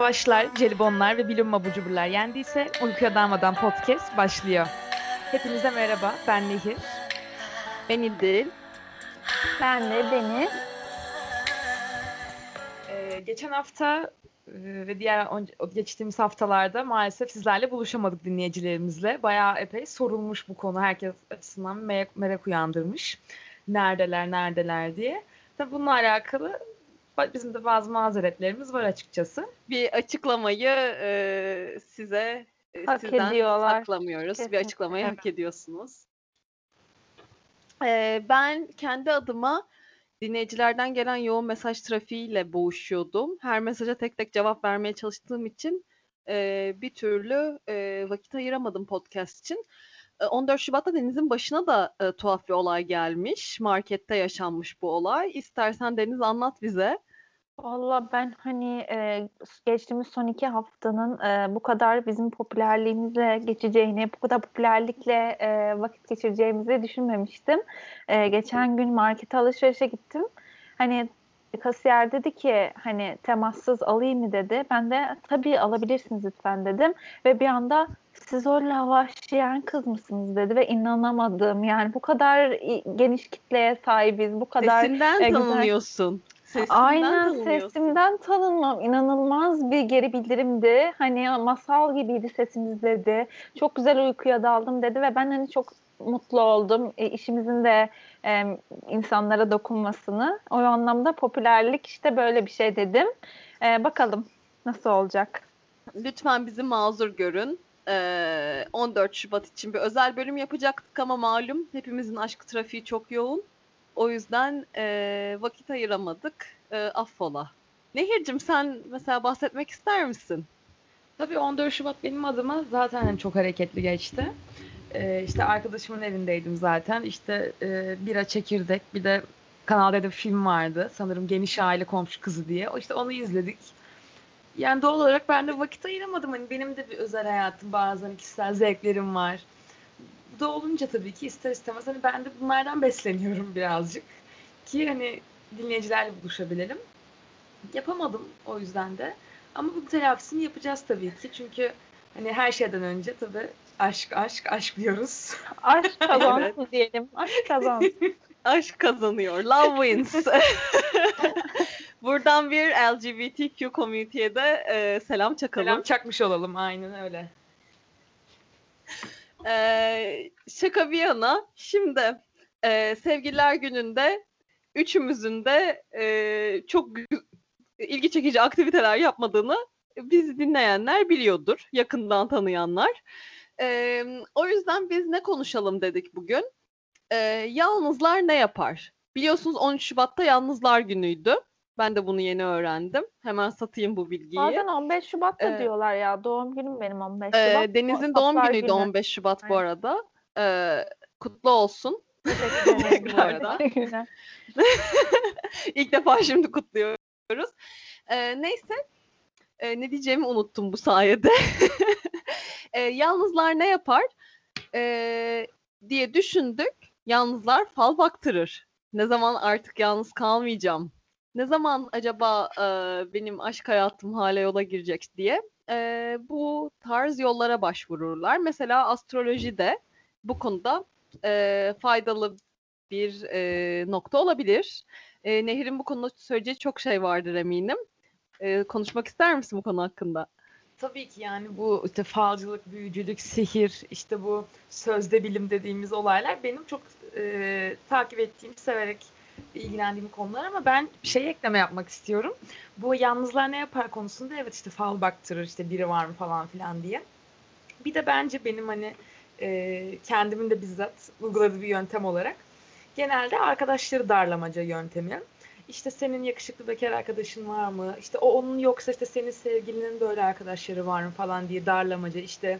Savaşlar, jelibonlar ve bilim abucuburlar yendiyse Uykuya Dalmadan Podcast başlıyor. Hepinize merhaba, ben Nehir. Ben İdil. Ben de Deniz. Ee, geçen hafta e, ve diğer geçtiğimiz haftalarda maalesef sizlerle buluşamadık dinleyicilerimizle. Bayağı epey sorulmuş bu konu. Herkes açısından merak, merak uyandırmış. Neredeler, neredeler diye. Tabii bununla alakalı bizim de bazı mazeretlerimiz var açıkçası. Bir açıklamayı e, size e, Hak sizden ediyorlar. saklamıyoruz. Bir Kesinlikle. açıklamayı Evet. hak ediyorsunuz. E, ben kendi adıma dinleyicilerden gelen yoğun mesaj trafiğiyle boğuşuyordum. Her mesaja tek tek cevap vermeye çalıştığım için e, bir türlü e, vakit ayıramadım podcast için. E, 14 Şubat'ta Deniz'in başına da e, tuhaf bir olay gelmiş. Markette yaşanmış bu olay. İstersen Deniz anlat bize. Valla ben hani e, geçtiğimiz son iki haftanın e, bu kadar bizim popülerliğimizle geçeceğini, bu kadar popülerlikle e, vakit geçireceğimizi düşünmemiştim. E, geçen gün markete alışverişe gittim. Hani kasiyer dedi ki hani temassız alayım mı dedi. Ben de tabii alabilirsiniz lütfen dedim. Ve bir anda siz o lavaş yiyen kız mısınız dedi ve inanamadım. Yani bu kadar geniş kitleye sahibiz, bu kadar Sesinden e, güzel- Sesinden Aynen sesimden tanınmam. İnanılmaz bir geri bildirimdi. Hani masal gibiydi sesiniz dedi. Çok güzel uykuya daldım dedi ve ben hani çok mutlu oldum. E, işimizin de e, insanlara dokunmasını. O anlamda popülerlik işte böyle bir şey dedim. E, bakalım nasıl olacak. Lütfen bizi mazur görün. Ee, 14 Şubat için bir özel bölüm yapacaktık ama malum hepimizin aşk trafiği çok yoğun. O yüzden e, vakit ayıramadık. E, affola. Nehir'cim sen mesela bahsetmek ister misin? Tabii 14 Şubat benim adıma zaten hani çok hareketli geçti. Ee, işte arkadaşımın evindeydim zaten. İşte e, bira çekirdek bir de Kanal D'de film vardı. Sanırım Geniş Aile Komşu Kızı diye. İşte onu izledik. Yani doğal olarak ben de vakit ayıramadım. Hani benim de bir özel hayatım, bazen kişisel zevklerim var. Bu da olunca tabii ki ister istemez hani ben de bunlardan besleniyorum birazcık. Ki hani dinleyicilerle buluşabilelim. Yapamadım o yüzden de. Ama bu telafisini yapacağız tabii ki. Çünkü hani her şeyden önce tabii aşk aşk aşk diyoruz. Aşk kazansın diyelim. Aşk kazansın. Aşk kazanıyor. Love wins. Buradan bir LGBTQ community'ye de e, selam çakalım. Selam çakmış olalım aynen öyle. Ee, şaka bir yana şimdi e, sevgililer gününde üçümüzün de e, çok ilgi çekici aktiviteler yapmadığını bizi dinleyenler biliyordur. Yakından tanıyanlar. Ee, o yüzden biz ne konuşalım dedik bugün. Ee, yalnızlar ne yapar? Biliyorsunuz 13 Şubat'ta Yalnızlar Günü'ydü. Ben de bunu yeni öğrendim. Hemen satayım bu bilgiyi. Bazen 15 Şubat da Ee, diyorlar ya. Doğum günüm benim 15 Ee, Şubat. Deniz'in O- doğum günüydü günü. 15 Şubat bu arada. Ee, kutlu olsun. Teşekkürler. İlk defa şimdi kutluyoruz. Ee, neyse. Ee, ne diyeceğimi unuttum bu sayede. Ee, yalnızlar ne yapar? Ee, diye düşündük. Yalnızlar fal baktırır. Ne zaman artık yalnız kalmayacağım? Ne zaman acaba e, benim aşk hayatım hale yola girecek diye e, bu tarz yollara başvururlar. Mesela astrolojide bu konuda e, faydalı bir e, nokta olabilir. E, Nehir'in bu konuda söyleyeceği çok şey vardır eminim. E, konuşmak ister misin bu konu hakkında? Tabii ki yani bu işte falcılık, büyücülük, sihir, işte bu sözde bilim dediğimiz olaylar benim çok e, takip ettiğim, severek ilgilendiğim konular ama ben şey ekleme yapmak istiyorum. Bu yalnızlar ne yapar konusunda evet işte fal baktırır, işte biri var mı falan filan diye. Bir de bence benim hani e, kendimin de bizzat uyguladığı bir yöntem olarak genelde arkadaşları darlamaca yöntemi. İşte senin yakışıklı bekar arkadaşın var mı? İşte o onun yoksa işte senin sevgilinin böyle arkadaşları var mı falan diye darlamaca. İşte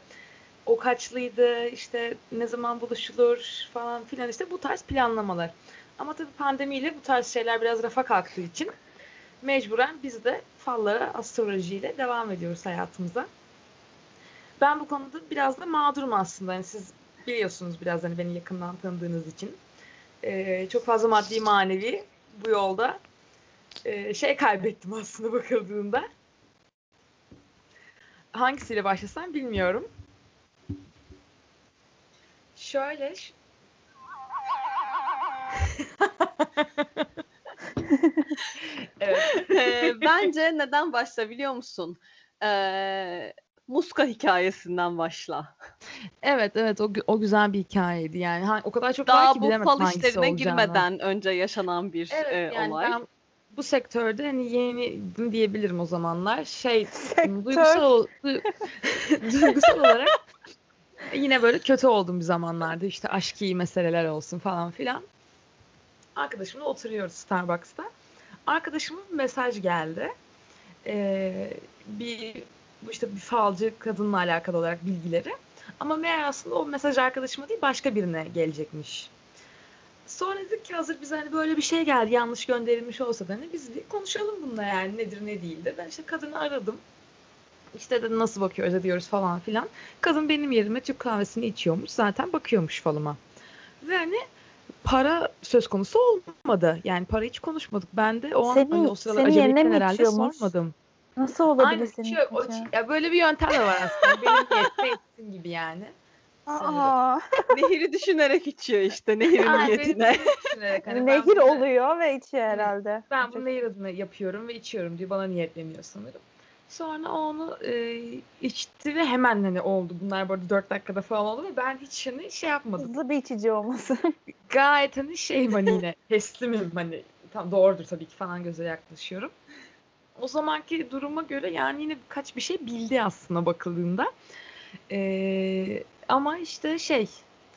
o kaçlıydı, işte ne zaman buluşulur falan filan işte bu tarz planlamalar. Ama tabii pandemiyle bu tarz şeyler biraz rafa kalktığı için mecburen biz de fallara, astrolojiyle devam ediyoruz hayatımıza. Ben bu konuda biraz da mağdurum aslında. Yani siz biliyorsunuz biraz hani beni yakından tanıdığınız için. Ee, çok fazla maddi manevi bu yolda e, şey kaybettim aslında bakıldığında. hangisiyle başlasam bilmiyorum. Şöyle evet. Ee, bence neden başla biliyor musun? Ee, Muska hikayesinden başla. Evet evet o, o güzel bir hikayeydi yani. Ha, o kadar çok var Daha ki bu bilemedim fal işlerine olacağını. girmeden önce yaşanan bir Evet e, yani olay. ben bu sektörde hani yeniydim diyebilirim o zamanlar. Şey Sektör. duygusal du- duygusal olarak yine böyle kötü oldum bir zamanlarda. İşte aşkı meseleler olsun falan filan. Arkadaşımla oturuyoruz Starbucks'ta. Arkadaşımın mesaj geldi. Ee, bir işte bir falcı kadınla alakalı olarak bilgileri. Ama meğer aslında o mesaj arkadaşıma değil başka birine gelecekmiş. Sonra dedik ki hazır bize hani böyle bir şey geldi yanlış gönderilmiş olsa da hani biz bir konuşalım bununla yani nedir ne değildir. Ben işte kadını aradım. İşte dedim nasıl bakıyoruz ediyoruz falan filan. Kadın benim yerime Türk kahvesini içiyormuş zaten bakıyormuş falıma. Ve hani para söz konusu olmadı. Yani para hiç konuşmadık. Ben de o an Senin- hani o sıralar mi herhalde sormadım. Nasıl olabilir Aynen senin içiyor. O, ya böyle bir yöntem de var aslında. Benim niyetime etsin gibi yani. Aa, Nehiri düşünerek içiyor işte nehirin Aynen, niyetine. hani nehir bunu- oluyor ve içiyor herhalde. Ben bunu nehir adına yapıyorum ve içiyorum diye bana niyetleniyor sanırım. Sonra onu e, içti ve hemen hani oldu. Bunlar bu arada 4 dakikada falan oldu ve ben hiç hani şey yapmadım. Hızlı bir içici olması. Gayet hani şeyim hani yine teslimim hani tam doğrudur tabii ki falan göze yaklaşıyorum. O zamanki duruma göre yani yine birkaç bir şey bildi aslında bakıldığında. Ee, ama işte şey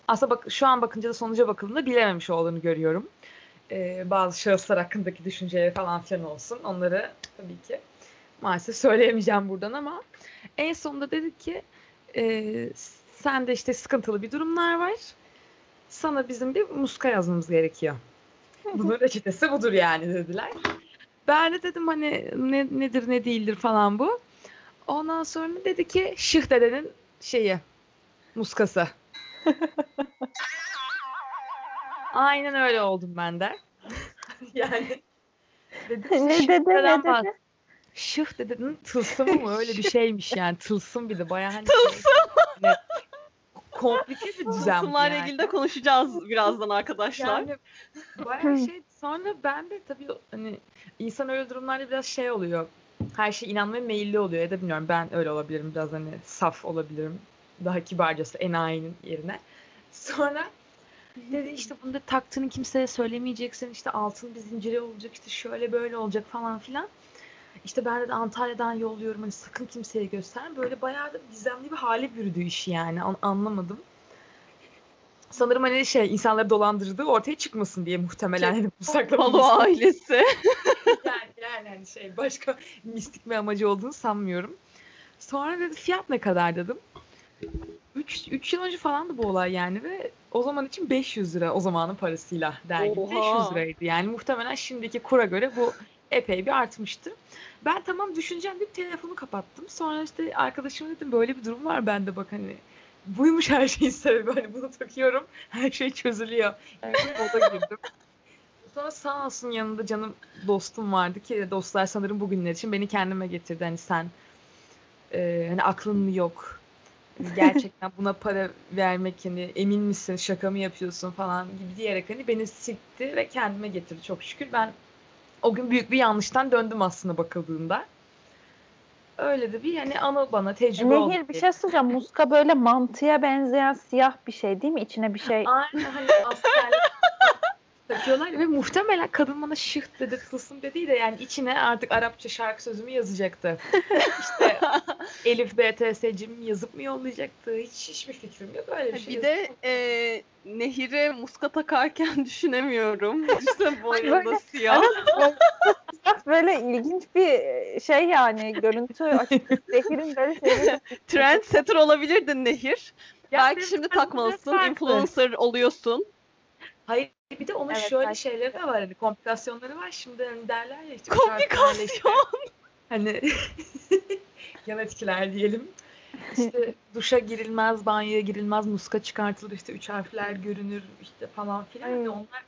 aslında bak şu an bakınca da sonuca bakıldığında bilememiş olduğunu görüyorum. Ee, bazı şahıslar hakkındaki düşünceleri falan filan olsun. Onları tabii ki maalesef söyleyemeyeceğim buradan ama en sonunda dedik ki e, sende işte sıkıntılı bir durumlar var. Sana bizim bir muska yazmamız gerekiyor. Bunun reçetesi budur yani dediler. Ben de dedim hani ne, nedir ne değildir falan bu. Ondan sonra dedi ki Şıh dedenin şeyi muskası. Aynen öyle oldum ben de. yani dedim, ne dedi ne dedi? Şıh dedenin tılsımı mı öyle bir şeymiş yani tılsım bir de bayağı hani tılsım. komplike bir düzen Tılsımlarla yani. ilgili de konuşacağız birazdan arkadaşlar. Yani bayağı şey sonra ben de tabii hani insan öyle durumlarda biraz şey oluyor. Her şeye inanmaya meyilli oluyor ya da bilmiyorum ben öyle olabilirim biraz hani saf olabilirim. Daha kibarcası enayinin yerine. Sonra dedi işte bunu da taktığını kimseye söylemeyeceksin işte altın bir zinciri olacak işte şöyle böyle olacak falan filan. İşte ben de Antalya'dan yolluyorum hani sakın kimseye gösterme. Böyle bayağı da gizemli bir hale bürüdü işi yani An- anlamadım. Sanırım hani şey insanları dolandırdığı ortaya çıkmasın diye muhtemelen hani bu saklama Palo ailesi. yani, yani hani şey başka mistik bir amacı olduğunu sanmıyorum. Sonra dedi fiyat ne kadar dedim. 3 3 yıl önce falandı bu olay yani ve o zaman için 500 lira o zamanın parasıyla dergi. Oha. 500 liraydı yani muhtemelen şimdiki kura göre bu epey bir artmıştı. Ben tamam düşüneceğim deyip telefonu kapattım. Sonra işte arkadaşıma dedim böyle bir durum var bende bak hani buymuş her şeyin sebebi hani bunu takıyorum her şey çözülüyor. Yani moda girdim. Sonra sağ olsun yanında canım dostum vardı ki dostlar sanırım bugünler için beni kendime getirdi. Hani sen e, hani aklın yok? Hani Gerçekten buna para vermek hani emin misin şaka mı yapıyorsun falan gibi diyerek hani beni sikti ve kendime getirdi çok şükür. Ben o gün büyük bir yanlıştan döndüm aslında bakıldığında. Öyle de bir hani anı bana tecrübe oldu. Nehir bir şey soracağım. Muska böyle mantıya benzeyen siyah bir şey değil mi? İçine bir şey. Aynen hani askerlik takıyorlar ve muhtemelen kadın bana şıh dedi tılsım dedi de yani içine artık Arapça şarkı sözümü yazacaktı. İşte Elif BTS'cim yazıp mı yollayacaktı? Hiç hiçbir fikrim yok öyle bir şey. bir de e, nehire muska takarken düşünemiyorum. İşte boynunda Böyle- siyah. Böyle ilginç bir şey yani görüntü. Nehir'in böyle şeyleri. Trendsetter olabilirdin Nehir. Ya Belki şimdi takmalısın. Influencer oluyorsun. Hayır bir de onun Evet, şöyle belki şeyleri de var hani komplikasyonları var. Şimdi hani derler ya işte Komplikasyon. işte hani yan etkiler diyelim. İşte duşa girilmez, banyoya girilmez, muska çıkartılır, işte üç harfler görünür işte falan filan. Ay. onlar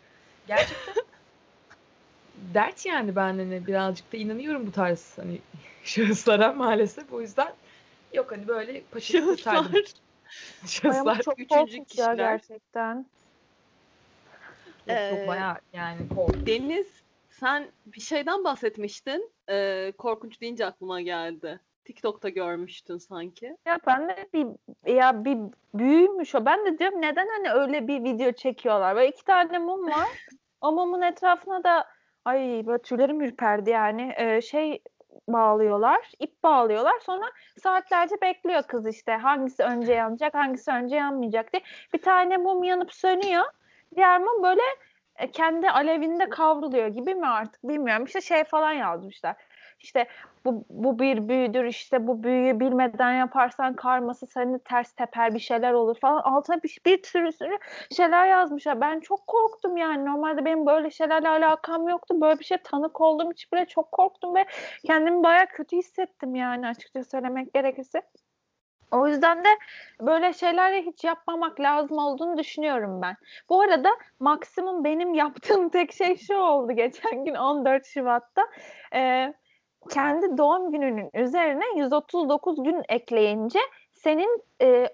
gerçekten dert yani ben hani birazcık da inanıyorum bu tarz hani şahıslara maalesef. O yüzden Yok hani böyle paşa kurtardım. Şahıslar. Şahıslar. çok üçüncü kişiler. gerçekten. Ee, Çok bayağı yani korkunç. Deniz sen bir şeyden bahsetmiştin. Ee, korkunç deyince aklıma geldi. TikTok'ta görmüştün sanki. Ya ben de bir ya bir büyümüş o. Ben de diyorum neden hani öyle bir video çekiyorlar. Böyle iki tane mum var. o mumun etrafına da ay böyle tüylerim ürperdi yani. Ee, şey bağlıyorlar, ip bağlıyorlar. Sonra saatlerce bekliyor kız işte. Hangisi önce yanacak, hangisi önce yanmayacak diye. Bir tane mum yanıp sönüyor. Diğer mum böyle e, kendi alevinde kavruluyor gibi mi artık bilmiyorum. İşte şey falan yazmışlar. İşte bu, bu bir büyüdür işte bu büyüyü bilmeden yaparsan karması seni ters teper bir şeyler olur falan. Altına bir, bir sürü sürü şeyler yazmışlar. Ben çok korktum yani. Normalde benim böyle şeylerle alakam yoktu. Böyle bir şey tanık olduğum için bile çok korktum ve kendimi baya kötü hissettim yani açıkça söylemek gerekirse. O yüzden de böyle şeylerle hiç yapmamak lazım olduğunu düşünüyorum ben. Bu arada maksimum benim yaptığım tek şey şu oldu geçen gün 14 Şubat'ta. Ee, kendi doğum gününün üzerine 139 gün ekleyince senin e,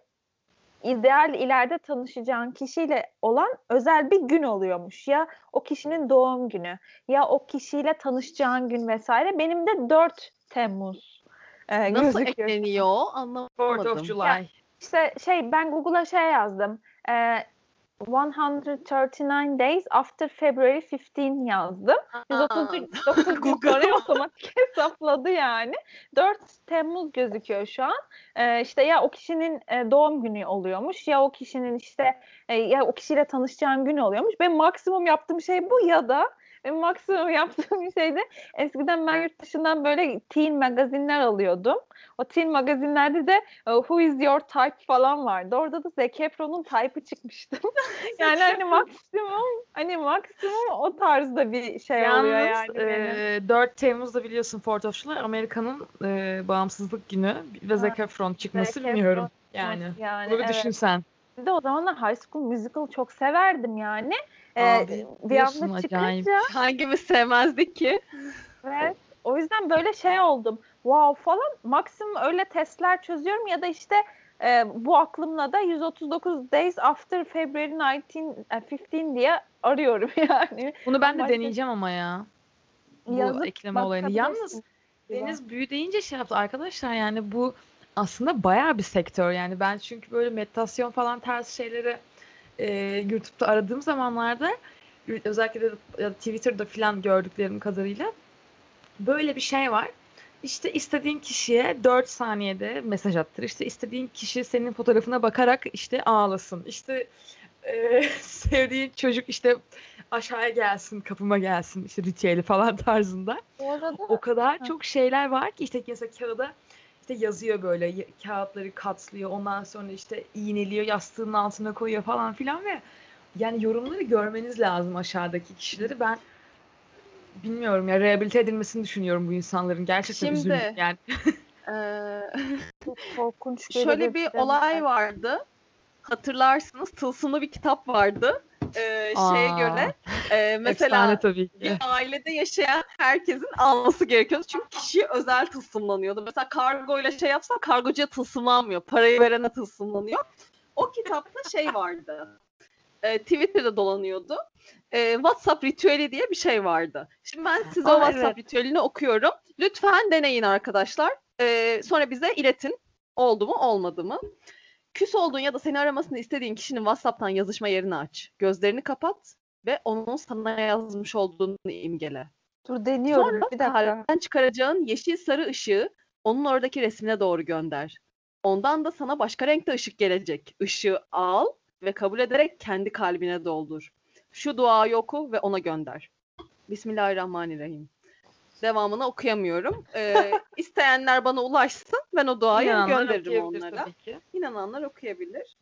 ideal ileride tanışacağın kişiyle olan özel bir gün oluyormuş. Ya o kişinin doğum günü ya o kişiyle tanışacağın gün vesaire. Benim de 4 Temmuz e, Nasıl gözüküyor. ekleniyor? o? Fourth of Anlamadım. July. İşte şey ben Google'a şey yazdım. E, 139 days after February 15 yazdım. 139 gün Google. sonra otomatik hesapladı yani. 4 Temmuz gözüküyor şu an. Ee, işte ya o kişinin e, doğum günü oluyormuş ya o kişinin işte e, ya o kişiyle tanışacağın gün oluyormuş. Ben maksimum yaptığım şey bu ya da benim maksimum yaptığım şey de eskiden ben yurt dışından böyle teen magazinler alıyordum. O teen magazinlerde de e, Who is your type falan vardı. Orada da Zac Efron'un type'ı çıkmıştı. yani hani maksimum hani maksimum o tarzda bir şey oluyor Yalnız yani benim. e, 4 Temmuz'da biliyorsun Fourth of July Amerika'nın e, bağımsızlık günü ve Zac Efron çıkması Zac bilmiyorum. Efron Yani. yani Bunu bir evet. düşünsen. Bir de o zamanlar High School Musical çok severdim yani. Ee, Abi, bir diyorsun anda çıkınca Hangimiz sevmezdik ki? evet, o yüzden böyle şey oldum. Wow falan maksimum öyle testler çözüyorum ya da işte e, bu aklımla da 139 days after February 19, e, 15 diye arıyorum yani. Bunu ben de Başka- deneyeceğim ama ya. Bu Yazıp ekleme olayını. Yalnız. Deniz büyü deyince şey yaptı arkadaşlar yani bu aslında bayağı bir sektör yani ben çünkü böyle meditasyon falan tarz şeyleri e, YouTube'da aradığım zamanlarda özellikle de ya da Twitter'da falan gördüklerim kadarıyla böyle bir şey var. İşte istediğin kişiye 4 saniyede mesaj attır. İşte istediğin kişi senin fotoğrafına bakarak işte ağlasın. İşte e, sevdiğin çocuk işte aşağıya gelsin, kapıma gelsin işte ritüeli falan tarzında Bu arada o kadar Ha. çok şeyler var ki işte mesela kağıda işte yazıyor böyle kağıtları katlıyor ondan sonra işte iğneliyor yastığının altına koyuyor falan filan ve yani yorumları görmeniz lazım aşağıdaki kişileri ben bilmiyorum ya rehabilite edilmesini düşünüyorum bu insanların gerçekten Şimdi- üzüldüm yani. Çok korkunç şöyle bir olay vardı. Hatırlarsınız tılsımlı bir kitap vardı. Ee, şeye Aa, göre e, mesela tabii ki. bir ailede yaşayan herkesin alması gerekiyordu. Çünkü kişiye özel tılsımlanıyordu. Mesela kargo ile şey yapsan kargocuya tılsımlanmıyor. Parayı verene tılsımlanıyor. O kitapta şey vardı. E, Twitter'da dolanıyordu. E, WhatsApp ritüeli diye bir şey vardı. Şimdi ben size o Aa, WhatsApp evet. ritüelini okuyorum. Lütfen deneyin arkadaşlar. E, sonra bize iletin. Oldu mu olmadı mı? Küs olduğun ya da seni aramasını istediğin kişinin WhatsApp'tan yazışma yerini aç. Gözlerini kapat ve onun sana yazmış olduğunu imgele. Dur deniyorum Sonra bir dakika. taharetten çıkaracağın yeşil sarı ışığı onun oradaki resmine doğru gönder. Ondan da sana başka renkte ışık gelecek. Işığı al ve kabul ederek kendi kalbine doldur. Şu duayı oku ve ona gönder. Bismillahirrahmanirrahim. Devamını okuyamıyorum. Ee, isteyenler bana ulaşsın. Ben o duayı İnananlar gönderirim onlara. İnananlar okuyabilir.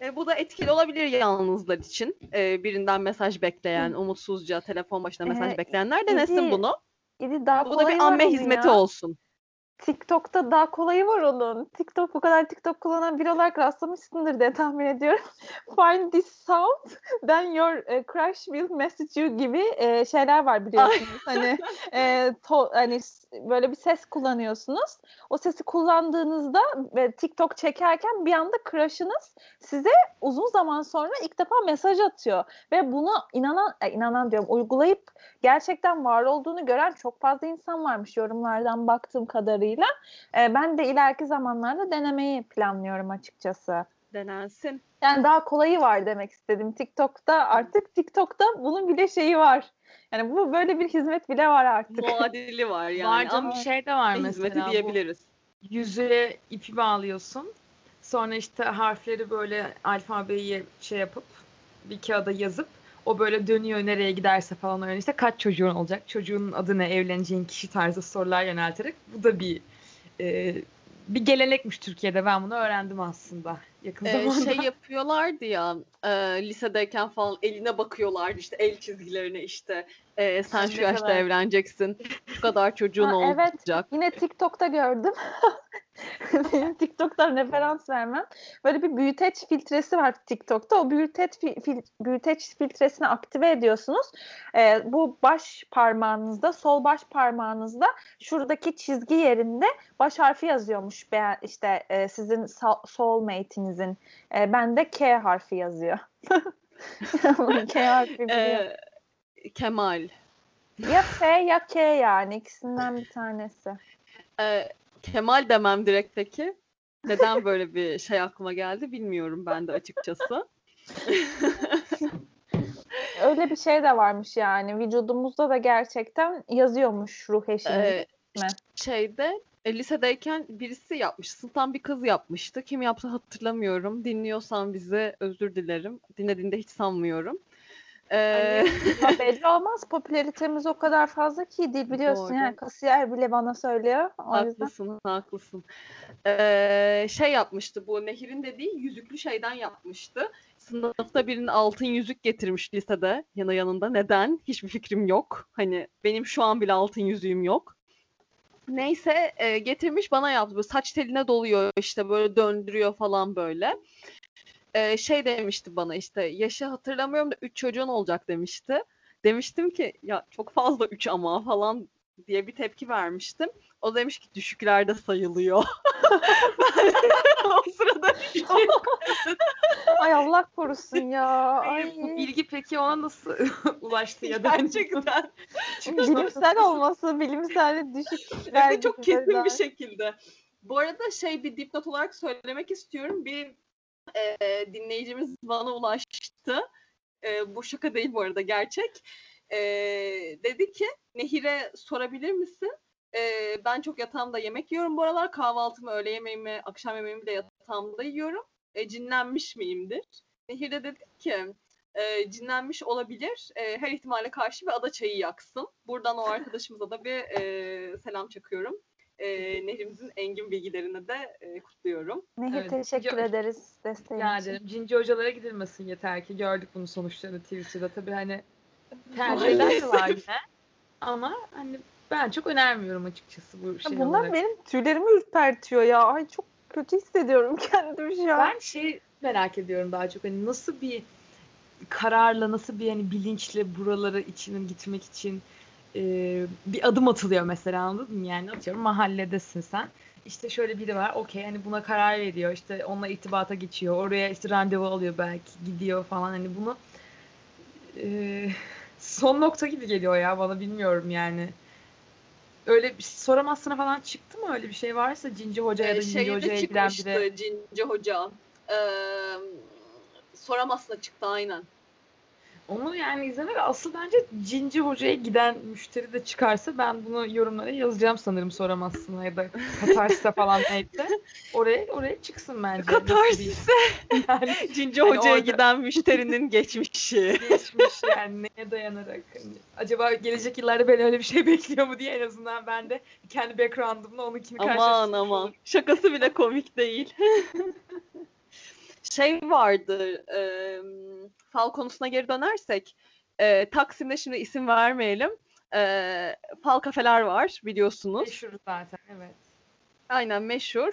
E, bu da etkili olabilir yalnızlar için. E, birinden mesaj bekleyen, umutsuzca telefon başına mesaj Ee, bekleyenler denesin İdi- bunu. İdi daha Bu da bir amme hizmeti ya. olsun. TikTok'ta daha kolayı var onun. TikTok bu kadar TikTok kullanan biri olarak rastlamışsındır diye tahmin ediyorum. Find this sound, then your uh, crush will message you gibi e, şeyler var biliyorsunuz. hani e, to, hani böyle bir ses kullanıyorsunuz. O sesi kullandığınızda ve TikTok çekerken bir anda crush'ınız size uzun zaman sonra ilk defa mesaj atıyor ve bunu inanan e, inanan diyorum uygulayıp gerçekten var olduğunu gören çok fazla insan varmış yorumlardan baktığım kadarıyla. E, ben de ileriki zamanlarda denemeyi planlıyorum açıkçası. Denensin. Yani daha kolayı var demek istedim. TikTok'ta artık TikTok'ta bunun bile şeyi var. Yani bu böyle bir hizmet bile var artık. Muadili var yani. var canım Ama şey de var hizmeti mesela. bu diyebiliriz. yüzüğe ipi bağlıyorsun. Sonra işte harfleri böyle alfabeyi şey yapıp bir kağıda yazıp o böyle dönüyor nereye giderse falan öyle işte kaç çocuğun olacak, çocuğun adı ne, evleneceğin kişi tarzı sorular yönelterek bu da bir e, bir gelenekmiş Türkiye'de ben bunu öğrendim aslında yakın Ee, zamanda. şey yapıyorlardı ya e, lisedeyken falan eline bakıyorlardı işte el çizgilerine işte e, sen şu ne yaşta kadar- evleneceksin şu kadar çocuğun Ha, evet. olacak. Yine TikTok'ta gördüm. Benim TikTok'tan referans vermem. Böyle bir büyüteç filtresi var TikTok'ta. O büyüteç, fi- fil- büyüteç filtresini aktive ediyorsunuz. Ee, bu baş parmağınızda, sol baş parmağınızda şuradaki çizgi yerinde baş harfi yazıyormuş. Be- işte e, sizin soulmate'inizin. E, bende K harfi yazıyor. K harfi biliyor. Ee, Kemal. Ya F ya K yani ikisinden bir tanesi. Ee, Kemal demem direkt peki. Neden böyle bir şey aklıma geldi bilmiyorum ben de açıkçası. Öyle bir şey de varmış yani. Vücudumuzda da gerçekten yazıyormuş ruh eşimiz. Ee, mi? şeyde e, lisedeyken birisi yapmış. Sınıftan bir kız yapmıştı. Kim yaptı hatırlamıyorum. Dinliyorsan bize özür dilerim. Dinlediğinde hiç sanmıyorum. Ee, Ya belli olmaz. Popülaritemiz o kadar fazla ki değil biliyorsun. Doğru. Yani kasiyer bile bana söylüyor. O yüzden. haklısın, haklısın. Ee, şey yapmıştı bu Nehir'in dediği yüzüklü şeyden yapmıştı. Sınıfta birinin altın yüzük getirmiş lisede yana yanında. Neden? Hiçbir fikrim yok. Hani benim şu an bile altın yüzüğüm yok. Neyse e, getirmiş bana yaptı. Böyle saç teline doluyor işte böyle döndürüyor falan böyle. Ee, şey demişti bana işte yaşı hatırlamıyorum da 3 çocuğun olacak demişti. Demiştim ki ya çok fazla 3 ama falan diye bir tepki vermiştim. O demiş ki düşüklerde sayılıyor. o sırada şok. Ay Allah korusun ya. Ay. Bu bilgi peki ona nasıl ulaştı ya da hani Gerçekten. Bilimsel olması, bilimsel düşük. Çok kesin bir şekilde. Bu arada şey bir dipnot olarak söylemek istiyorum. Bir e, dinleyicimiz bana ulaştı. E, bu şaka değil bu arada gerçek. E, dedi ki Nehir'e sorabilir misin? E, ben çok yatağımda yemek yiyorum bu aralar. Kahvaltımı, öğle yemeğimi, akşam yemeğimi de yatağımda yiyorum. E, cinlenmiş miyimdir? Nehir de dedi ki e, cinlenmiş olabilir. E, her ihtimale karşı bir ada çayı yaksın. Buradan o arkadaşımıza da bir e, selam çakıyorum. E, nehrimizin engin bilgilerini de e, kutluyorum. Nehir Evet. teşekkür Yo- ederiz desteğin için. ederim. Cinci hocalara gidilmesin yeter ki. Gördük bunun sonuçlarını Twitter'da. Tabii hani tercih eden de var yine. Ama hani ben çok önermiyorum açıkçası bu şey Bunlar olarak. benim tüylerimi ürpertiyor ya. Ay çok kötü hissediyorum kendimi şu an. Ben şey merak ediyorum daha çok hani nasıl bir kararla nasıl bir hani bilinçle buralara içinin gitmek için e, bir adım atılıyor mesela anladın mı? Yani atıyorum mahalledesin sen. İşte şöyle biri var okey hani buna karar veriyor işte onunla irtibata geçiyor oraya işte randevu alıyor belki gidiyor falan hani bunu e, son nokta gibi geliyor ya bana bilmiyorum yani. Öyle bir soramazsına falan çıktı mı öyle bir şey varsa Cinci Hoca ya da E, Cinci Hoca'ya giden biri. Cinci Hoca. E, soramazsına çıktı aynen. Onu yani izlemek asıl bence Cinci Hoca'ya giden müşteri de çıkarsa ben bunu yorumlara yazacağım sanırım soramazsın ya da Katarsis'e falan neyse. Oraya oraya çıksın bence. Katarsis'e yani Cinci Hani Hoca'ya orada- giden müşterinin geçmişi. geçmiş yani neye dayanarak hani acaba gelecek yıllarda ben öyle bir şey bekliyor mu diye en azından ben de kendi background'ımla onun kimi aman karşılaştırmış aman. olurum. Şakası bile komik değil. Şey vardı. E, fal konusuna geri dönersek. E, Taksim'de şimdi isim vermeyelim. E, fal kafeler var biliyorsunuz. Meşhur zaten evet. Aynen meşhur.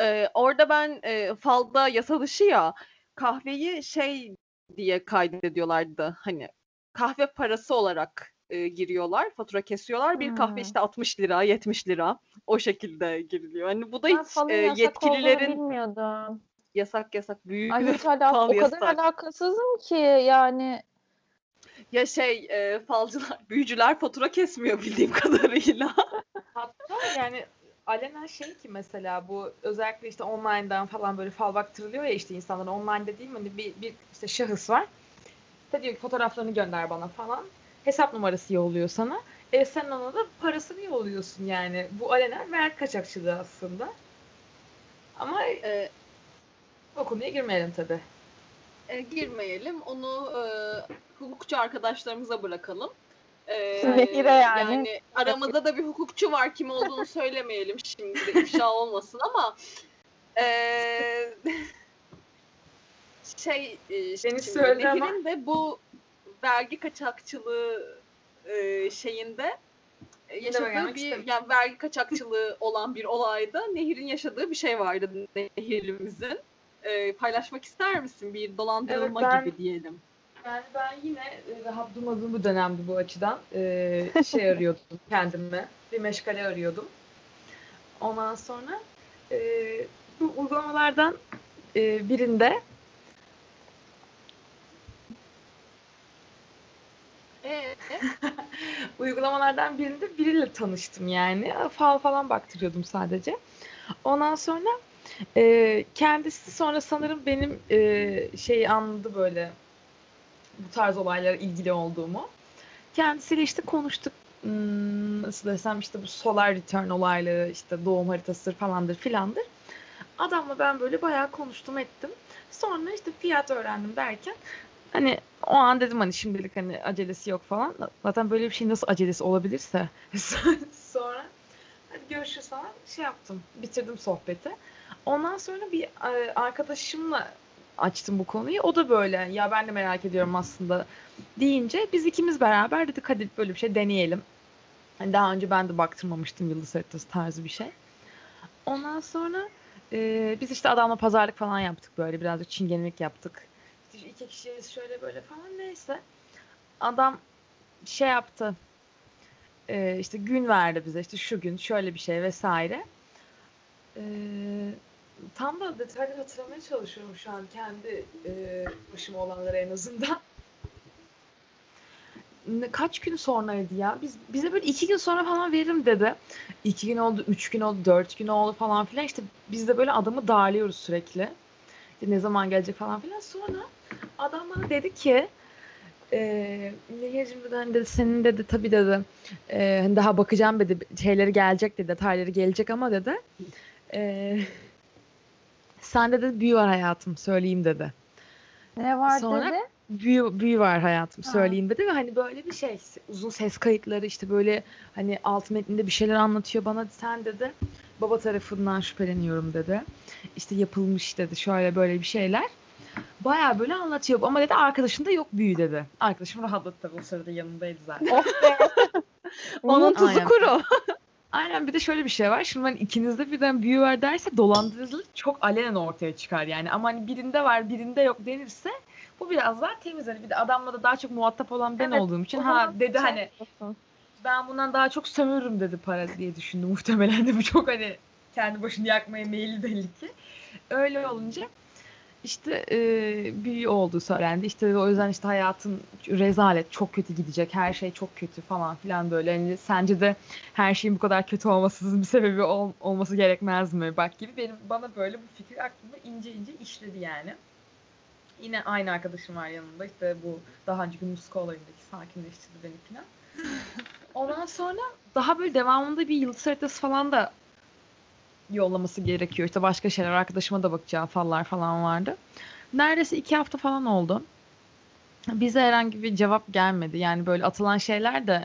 Ee, orada ben e, falda yasa dışı ya kahveyi şey diye kaydediyorlardı. Hani kahve parası olarak e, giriyorlar, fatura kesiyorlar. Bir kahve Hmm. işte 60 lira, 70 lira o şekilde giriliyor. Hani bu da Ben hiç e, yetkililerin bilmiyordum. Yasak yasak büyük Ay hiç alak o kadar yasak. alakasızım ki yani Ya şey e, falcılar, büyücüler fatura kesmiyor bildiğim kadarıyla. Hatta yani alenen şey ki mesela bu özellikle işte online'dan falan böyle fal baktırılıyor ya işte insanlar online dediğim hani bir, bir işte şahıs var. İşte diyor ki fotoğraflarını gönder bana falan. Hesap numarası yolluyor sana. E sen ona da parasını yolluyorsun yani. Bu alenen vergi kaçakçılığı aslında. Ama E, o konuya girmeyelim tabii. e, girmeyelim. Onu e, hukukçu arkadaşlarımıza bırakalım. E, Nehir'e yani. aramızda da bir hukukçu var. Kim olduğunu söylemeyelim şimdi de ifşa olmasın ama e, şey e, şimdi söyle ama- Nehir'in de bu vergi kaçakçılığı e, şeyinde e, yaşadığı bir isterim. yani vergi kaçakçılığı olan bir olayda Nehir'in yaşadığı bir şey vardı Nehir'imizin. E, paylaşmak ister misin? Bir dolandırılma Evet, ben- gibi diyelim. Yani ben yine e, rahat durmadığım bu dönemdi bu açıdan. Ee, şey arıyordum kendime. Bir meşgale arıyordum. Ondan sonra e, bu uygulamalardan e, birinde E, uygulamalardan birinde biriyle tanıştım yani. Fal falan baktırıyordum sadece. Ondan sonra e, kendisi sonra sanırım benim e, şeyi anladı böyle bu tarz olaylara ilgili olduğumu. Kendisiyle işte konuştuk. Hmm, nasıl desem işte bu solar return olayları işte doğum haritasıdır falandır filandır. Adamla ben böyle bayağı konuştum ettim. Sonra işte fiyat öğrendim derken hani o an dedim hani şimdilik hani acelesi yok falan. Zaten böyle bir şey nasıl acelesi olabilirse. Sonra hadi görüşürüz falan şey yaptım. Bitirdim sohbeti. Ondan sonra bir e, arkadaşımla açtım bu konuyu. O da böyle ya ben de merak ediyorum aslında deyince biz ikimiz beraber dedik hadi böyle bir şey deneyelim. Hani daha önce ben de baktırmamıştım yıldız haritası tarzı bir şey. Ondan sonra e, biz işte adamla pazarlık falan yaptık böyle birazcık çingenelik yaptık. İşte iki kişiyiz şöyle böyle falan neyse. Adam şey yaptı. E, işte gün verdi bize işte şu gün şöyle bir şey vesaire. E, tam da detaylı hatırlamaya çalışıyorum şu an kendi e, başıma olanları en azından. Ne- Kaç gün sonraydı ya? Biz bize böyle iki gün sonra falan veririm dedi. İki gün oldu, üç gün oldu, dört gün oldu falan filan. İşte biz de böyle adamı darlıyoruz sürekli. İşte ne zaman gelecek falan filan. Sonra adam bana dedi ki e, Nehir'cim dedi, hani dedi senin dedi tabii dedi e, hani daha bakacağım dedi şeyleri gelecek dedi detayları gelecek ama dedi e, sende dedi büyü var hayatım söyleyeyim dedi. ne var Sonra- dedi? büyü, büyü var hayatım Ha. söyleyeyim dedi ve hani böyle bir şey uzun ses kayıtları işte böyle hani alt metninde bir şeyler anlatıyor bana sen dedi baba tarafından şüpheleniyorum dedi işte yapılmış dedi şöyle böyle bir şeyler baya böyle anlatıyor ama dedi arkadaşın da yok büyü dedi arkadaşım rahatladı tabii o sırada yanındaydı zaten be. Onun tuzu kuru. Aynen bir de şöyle bir şey var. Şimdi hani ikinizde birden büyü var derse dolandırıcılık çok alenen ortaya çıkar yani. Ama hani birinde var birinde yok denirse bu biraz daha temiz. Hani bir de adamla da daha çok muhatap olan ben Evet, olduğum için ha dedi şey hani yapıyorsun. ben bundan daha çok sömürürüm dedi para diye düşündü muhtemelen de bu çok hani kendi başını yakmaya meyilli belli ki. Öyle olunca işte e, büyü olduğu söylendi. İşte o yüzden işte hayatın rezalet, çok kötü gidecek, her şey çok kötü falan filan böyle. Hani sence de her şeyin bu kadar kötü olmasının bir sebebi ol- olması gerekmez mi? Bak gibi benim bana böyle bu fikir aklımda ince ince işledi yani. Yine aynı arkadaşım var yanımda. İşte bu daha önceki muska olayındaki sakinleştirdi beni falan. Ondan sonra daha böyle devamında bir yıldız haritası falan da yollaması gerekiyor. İşte başka şeyler arkadaşıma da bakacağı fallar falan vardı. Neredeyse iki hafta falan oldu. Bize herhangi bir cevap gelmedi. Yani böyle atılan şeyler de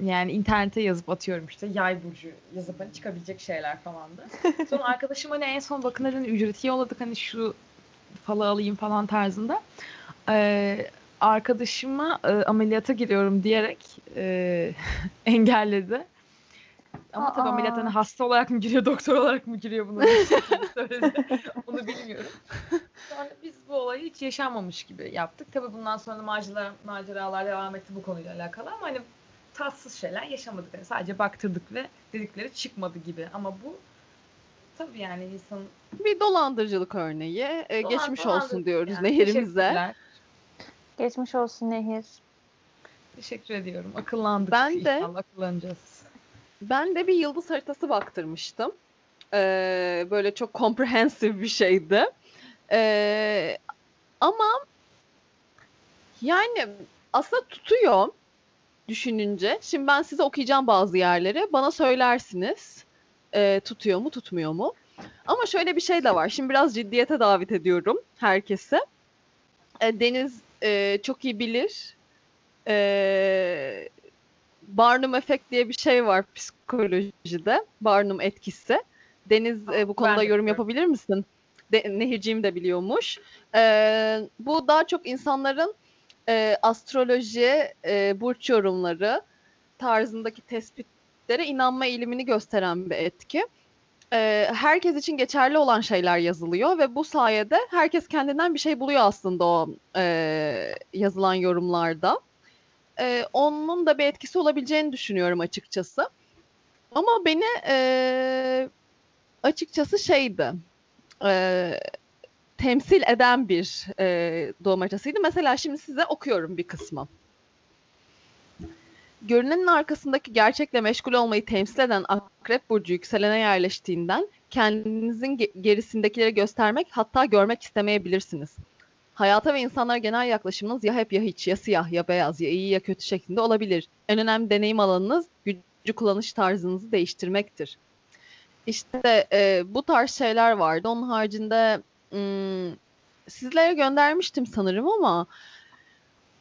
yani internete yazıp atıyorum işte yay burcu yazıp hani çıkabilecek şeyler falandı. Sonra arkadaşım hani en son bakın hani ücreti yolladık hani şu falı alayım falan tarzında. Ee, arkadaşıma e, ameliyata giriyorum diyerek e, engelledi. Ama tabii Aa. ameliyathaneye hasta olarak mı giriyor, doktor olarak mı giriyor bunu söyledi. Onu bilmiyorum. Sonra biz bu olayı hiç yaşanmamış gibi yaptık. Tabii bundan sonra da macera, maceralar devam etti bu konuyla alakalı ama hani tatsız şeyler yaşamadık. Yani sadece baktırdık ve dedikleri çıkmadı gibi. Ama bu tabii yani insanın Bir dolandırıcılık örneği. E, Dolan- geçmiş olsun diyoruz yani. nehirimize. Geçmiş olsun Nehir. Teşekkür ediyorum. Akıllandık. Ben de- İnşallah akıllanacağız. Ben de bir yıldız haritası baktırmıştım. Ee, böyle çok comprehensive bir şeydi. Ee, ama yani aslında tutuyor düşününce. Şimdi ben size okuyacağım bazı yerleri. Bana söylersiniz ee, tutuyor mu tutmuyor mu? Ama şöyle bir şey de var. Şimdi biraz ciddiyete davet ediyorum herkese. Ee, Deniz e, çok iyi bilir. Ee, Barnum efekt diye bir şey var psikolojide. Barnum etkisi. Deniz e, bu Ben konuda de yorum yapabilir misin? De, Nehirciğim de biliyormuş. Ee, bu daha çok insanların e, astroloji, e, burç yorumları tarzındaki tespitlere inanma eğilimini gösteren bir etki. Ee, herkes için geçerli olan şeyler yazılıyor ve bu sayede herkes kendinden bir şey buluyor aslında o e, yazılan yorumlarda. Ee, onun da bir etkisi olabileceğini düşünüyorum açıkçası. Ama beni e, açıkçası şeydi, e, temsil eden bir e, doğum haritasıydı. Mesela şimdi size okuyorum bir kısmı. Görünenin arkasındaki gerçekle meşgul olmayı temsil eden Akrep Burcu yükselene yerleştiğinden kendinizin ge- gerisindekileri göstermek hatta görmek istemeyebilirsiniz. Hayata ve insanlara genel yaklaşımınız ya hep ya hiç, ya siyah ya beyaz, ya iyi ya kötü şeklinde olabilir. En önemli deneyim alanınız gücü kullanış tarzınızı değiştirmektir. İşte e, bu tarz şeyler vardı. Onun haricinde hmm, sizlere göndermiştim sanırım ama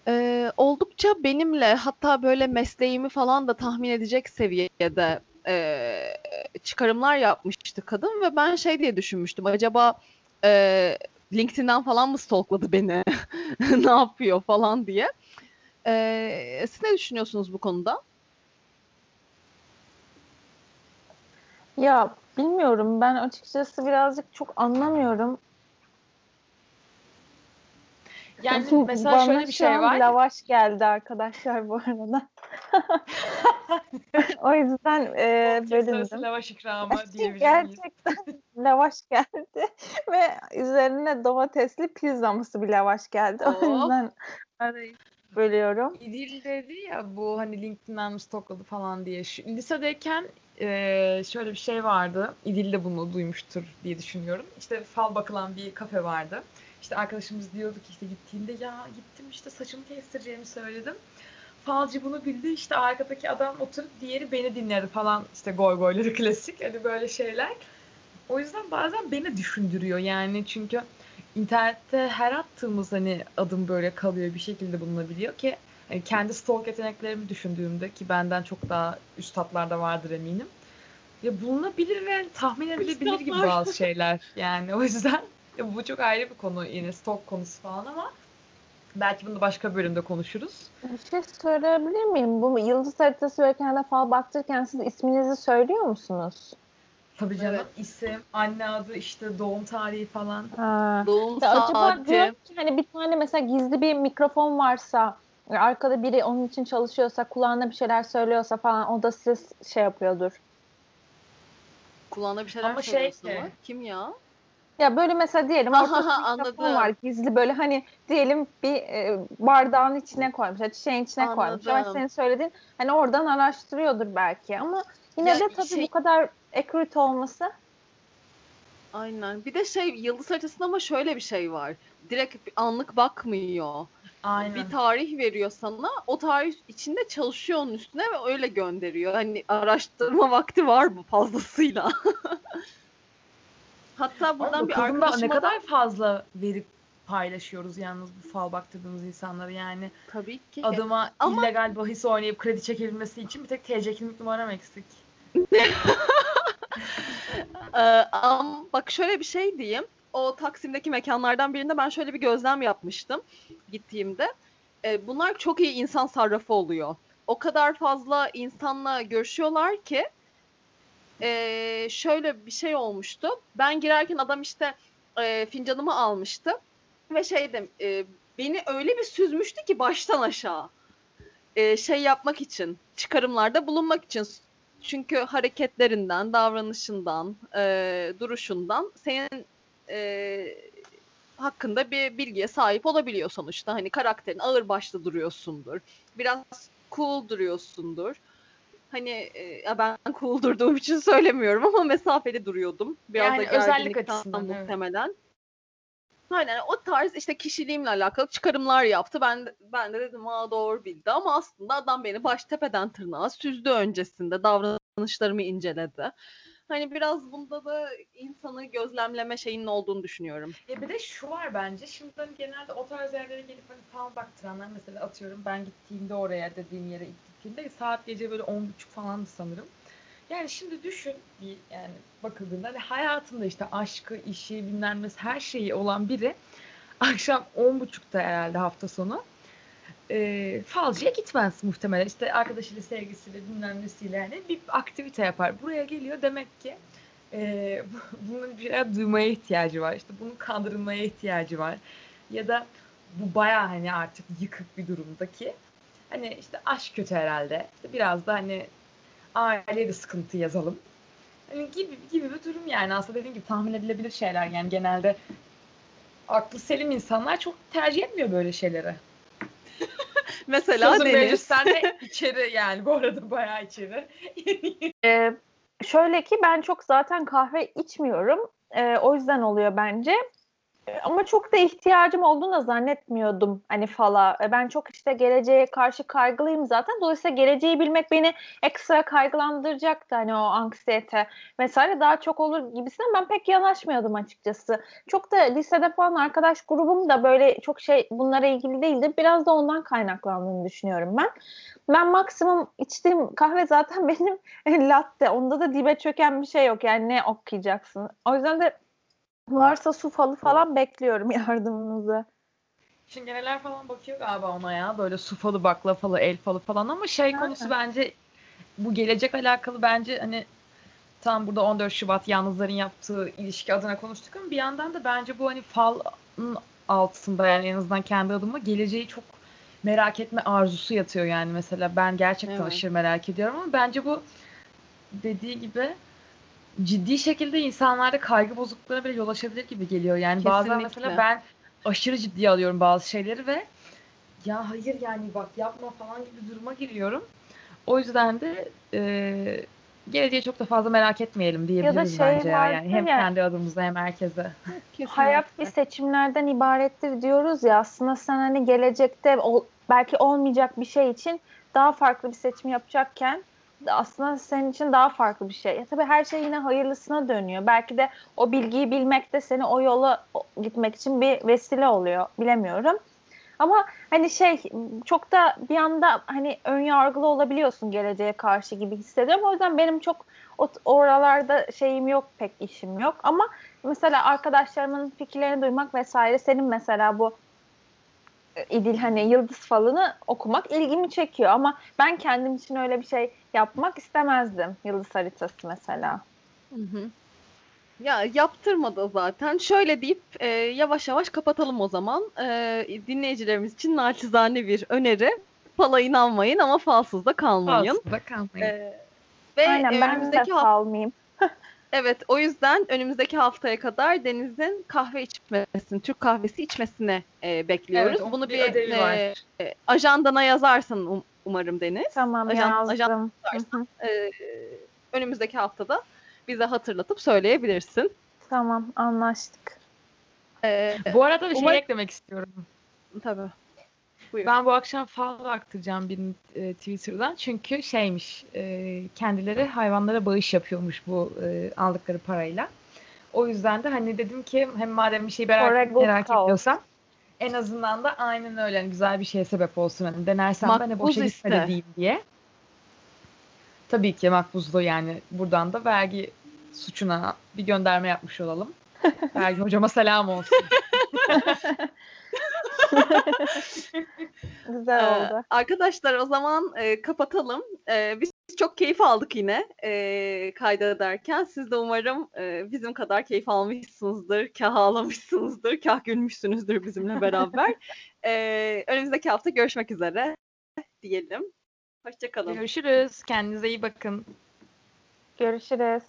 e, oldukça benimle hatta böyle mesleğimi falan da tahmin edecek seviyede e, çıkarımlar yapmıştı kadın ve ben şey diye düşünmüştüm. Acaba e, LinkedIn'den falan mı stalkladı beni? ne yapıyor falan diye. E, siz ne düşünüyorsunuz bu konuda? Ya bilmiyorum ben açıkçası birazcık çok anlamıyorum. Yani mesela Bana şöyle bir şey var. lavaş geldi arkadaşlar bu arada. o yüzden e, bölündüm. lavaş ikramı diyebilir? Gerçekten lavaş geldi ve üzerine domatesli pizzamsı bir lavaş geldi. O Oh. yüzden arayı bölüyorum. İdil dedi ya bu hani LinkedIn'den stokladı falan diye. Şu, lisedeyken eee, şöyle bir şey vardı. İdil de bunu duymuştur diye düşünüyorum. İşte fal bakılan bir kafe vardı. İşte arkadaşımız diyordu ki işte gittiğinde ya gittim işte saçımı kestireceğimi söyledim. Falcı bunu bildi işte arkadaki adam oturup diğeri beni dinledi falan işte goy goyları klasik hani böyle şeyler. O yüzden bazen beni düşündürüyor yani çünkü internette her attığımız hani adım böyle kalıyor bir şekilde bulunabiliyor ki hani kendi stalk yeteneklerimi düşündüğümde ki benden çok daha üst hatlarda vardır eminim. Ya bulunabilir ve tahmin edilebilir gibi bazı şeyler. Yani o yüzden ya bu çok ayrı bir konu yine stalk konusu falan ama belki bunu başka bölümde konuşuruz. Bir şey söyleyebilir miyim? Bu yıldız haritası verirken de fal baktırırken siz isminizi söylüyor musunuz? Tabii canım Evet. isim, anne adı, işte doğum tarihi falan. Ha. Doğum Ya acaba saati. diyorum ki hani bir tane mesela gizli bir mikrofon varsa arkada biri onun için çalışıyorsa kulağına bir şeyler söylüyorsa falan o da size şey yapıyordur. Kulağına bir şeyler Ama şey söylüyorsun ki- Kim ya? Ya böyle mesela diyelim ortada bir anladım. var gizli böyle hani diyelim bir e, bardağın içine koymuş, ya çiçeğin içine koymuş. Ama Anladım. senin söylediğin hani oradan araştırıyordur belki ama yine Ya de tabii şey- bu kadar accurate olması Aynen. Bir de şey yıldız haritasında ama şöyle bir şey var. Direkt anlık bakmıyor. Aynen. Bir tarih veriyor sana. O tarih içinde çalışıyor onun üstüne ve öyle gönderiyor. Hani araştırma vakti var bu fazlasıyla. Hatta buradan Ama bir ne arkadaşıma da kadar fazla verip paylaşıyoruz yalnız bu fal baktırdığımız insanları yani tabii ki adıma Ama- illegal bahis oynayıp kredi çekebilmesi için bir tek TC kimlik numaram eksik. Ee, am, bak şöyle bir şey diyeyim. O Taksim'deki mekanlardan birinde ben şöyle bir gözlem yapmıştım gittiğimde. Ee, bunlar çok iyi insan sarrafı oluyor. O kadar fazla insanla görüşüyorlar ki e, şöyle bir şey olmuştu. Ben girerken adam işte e, fincanımı almıştı ve şeydim e, beni öyle bir süzmüştü ki baştan aşağı e, şey yapmak için çıkarımlarda bulunmak için çünkü hareketlerinden, davranışından, e, duruşundan senin e, hakkında bir bilgiye sahip olabiliyor sonuçta. Hani karakterin ağır başlı duruyorsundur. Biraz cool duruyorsundur. Hani e, ben cool durduğum için söylemiyorum ama mesafeli duruyordum. Biraz Yani da özellik açısından, evet. muhtemelen. Aynen o tarz işte kişiliğimle alakalı çıkarımlar yaptı. Ben ben de dedim aa doğru bildi ama aslında adam beni baş tepeden tırnağa süzdü öncesinde. Davranışlarımı inceledi. Hani biraz bunda da insanı gözlemleme şeyinin olduğunu düşünüyorum. E bir de şu var bence. Şimdi hani genelde o tarz yerlere gelip hani fal baktıranlar mesela atıyorum ben gittiğimde oraya dediğim yere ilk gittiğimde saat gece böyle 10.30 falandı sanırım. Yani şimdi düşün bir yani bakıldığında hani hayatında işte aşkı, işi, bilmem her şeyi olan biri akşam 10.30'da herhalde hafta sonu e, falcıya gitmez muhtemelen. İşte arkadaşıyla, sevgisiyle, bilmem nesiyle yani bir aktivite yapar. Buraya geliyor demek ki e, bunun bir şey duymaya ihtiyacı var. İşte bunun kandırılmaya ihtiyacı var. Ya da bu baya hani artık yıkık bir durumdaki. Hani işte aşk kötü herhalde. İşte biraz da hani aile bir sıkıntı yazalım. Hani gibi gibi bir durum yani aslında dediğim gibi tahmin edilebilir şeyler yani genelde aklı selim insanlar çok tercih etmiyor böyle şeyleri. Mesela Deniz. meclisten de içeri yani bu arada bayağı içeri. Ee, şöyle ki ben çok zaten kahve içmiyorum. Ee, o yüzden oluyor bence. Ee, Ama çok da ihtiyacım olduğunu da zannetmiyordum hani fala. Ee, Ben çok işte geleceğe karşı kaygılıyım zaten. Dolayısıyla geleceği bilmek beni ekstra kaygılandıracaktı hani o anksiyete vesaire daha çok olur gibisine ben pek yanaşmıyordum açıkçası. Çok da lisede falan arkadaş grubum da böyle çok şey bunlara ilgili değildi. Biraz da ondan kaynaklandığını düşünüyorum ben. Ben maksimum içtiğim kahve zaten benim latte. Onda da dibe çöken bir şey yok. Yani ne okuyacaksın? O yüzden de varsa su falı falan bekliyorum yardımınızı. Çingeneler falan bakıyor galiba ona ya. Böyle su falı, bakla falı, el falı falan ama şey Aynen. konusu bence bu gelecek alakalı bence hani tam burada 14 Şubat yalnızların yaptığı ilişki adına konuştuk ama bir yandan da bence bu hani falın altında yani en azından kendi adıma geleceği çok merak etme arzusu yatıyor yani mesela ben gerçekten Evet. aşırı merak ediyorum ama bence bu dediği gibi ciddi şekilde insanlarda kaygı bozukluklarına bile yol açabilir gibi geliyor. Yani bazen Kesinlikle. mesela ben aşırı ciddiye alıyorum bazı şeyleri ve ya hayır yani bak yapma falan gibi duruma giriyorum. O yüzden de e, geleceği çok da fazla merak etmeyelim diyebiliriz şey bence ya. Yani hem ya- kendi adımıza hem herkese. Hayat bir seçimlerden ibarettir diyoruz ya aslında sen hani gelecekte ol- belki olmayacak bir şey için daha farklı bir seçim yapacakken aslında senin için daha farklı bir şey. Ya tabii her şey yine hayırlısına dönüyor. Belki de o bilgiyi bilmek de seni o yola gitmek için bir vesile oluyor. Bilemiyorum. Ama hani şey çok da bir anda hani ön yargılı olabiliyorsun geleceğe karşı gibi hissediyorum. O yüzden benim çok oralarda şeyim yok pek işim yok. Ama mesela arkadaşlarımın fikirlerini duymak vesaire senin mesela bu İdil hani yıldız falını okumak ilgimi çekiyor ama ben kendim için öyle bir şey yapmak istemezdim. Yıldız haritası mesela. Hı hı. Ya yaptırmadı zaten. Şöyle deyip e, yavaş yavaş kapatalım o zaman. E, dinleyicilerimiz için naçizane bir öneri. Fala inanmayın ama falsız da kalmayın. Aslında kalmayın. E, ve Aynen ben de kalmayayım. Evet, o yüzden önümüzdeki haftaya kadar Deniz'in kahve içmesini, Türk kahvesi içmesini e, bekliyoruz. Evet, Bunu bir bir e, e, ajandana yazarsın um- umarım Deniz. Tamam Ajan- yazdım. ajan Hı hı. E, önümüzdeki haftada bize hatırlatıp söyleyebilirsin. Tamam anlaştık. E, Bu arada bir şey eklemek istiyorum. tabii. Buyur. Ben bu akşam fal baktıracağım birinin e, Twitter'dan. Çünkü şeymiş, e, kendileri hayvanlara bağış yapıyormuş bu e, aldıkları parayla. O yüzden de hani dedim ki hem madem bir şey merak, merak ediyorsam en azından da aynen öyle hani güzel bir şeye sebep olsun. Hani denersem ben de Makbuz boşa iste. dediğim diye. Tabii ki makbuzlu yani buradan da vergi suçuna bir gönderme yapmış olalım. Vergi hocama selam olsun. Güzel Ee, oldu. arkadaşlar o zaman e, kapatalım. E, bir çok keyif aldık yine e, kaydederken. Siz de umarım e, bizim kadar keyif almışsınızdır, kah ağlamışsınızdır, kah gülmüşsünüzdür bizimle beraber. e, önümüzdeki hafta görüşmek üzere diyelim. Hoşçakalın. Görüşürüz. Kendinize iyi bakın. Görüşürüz.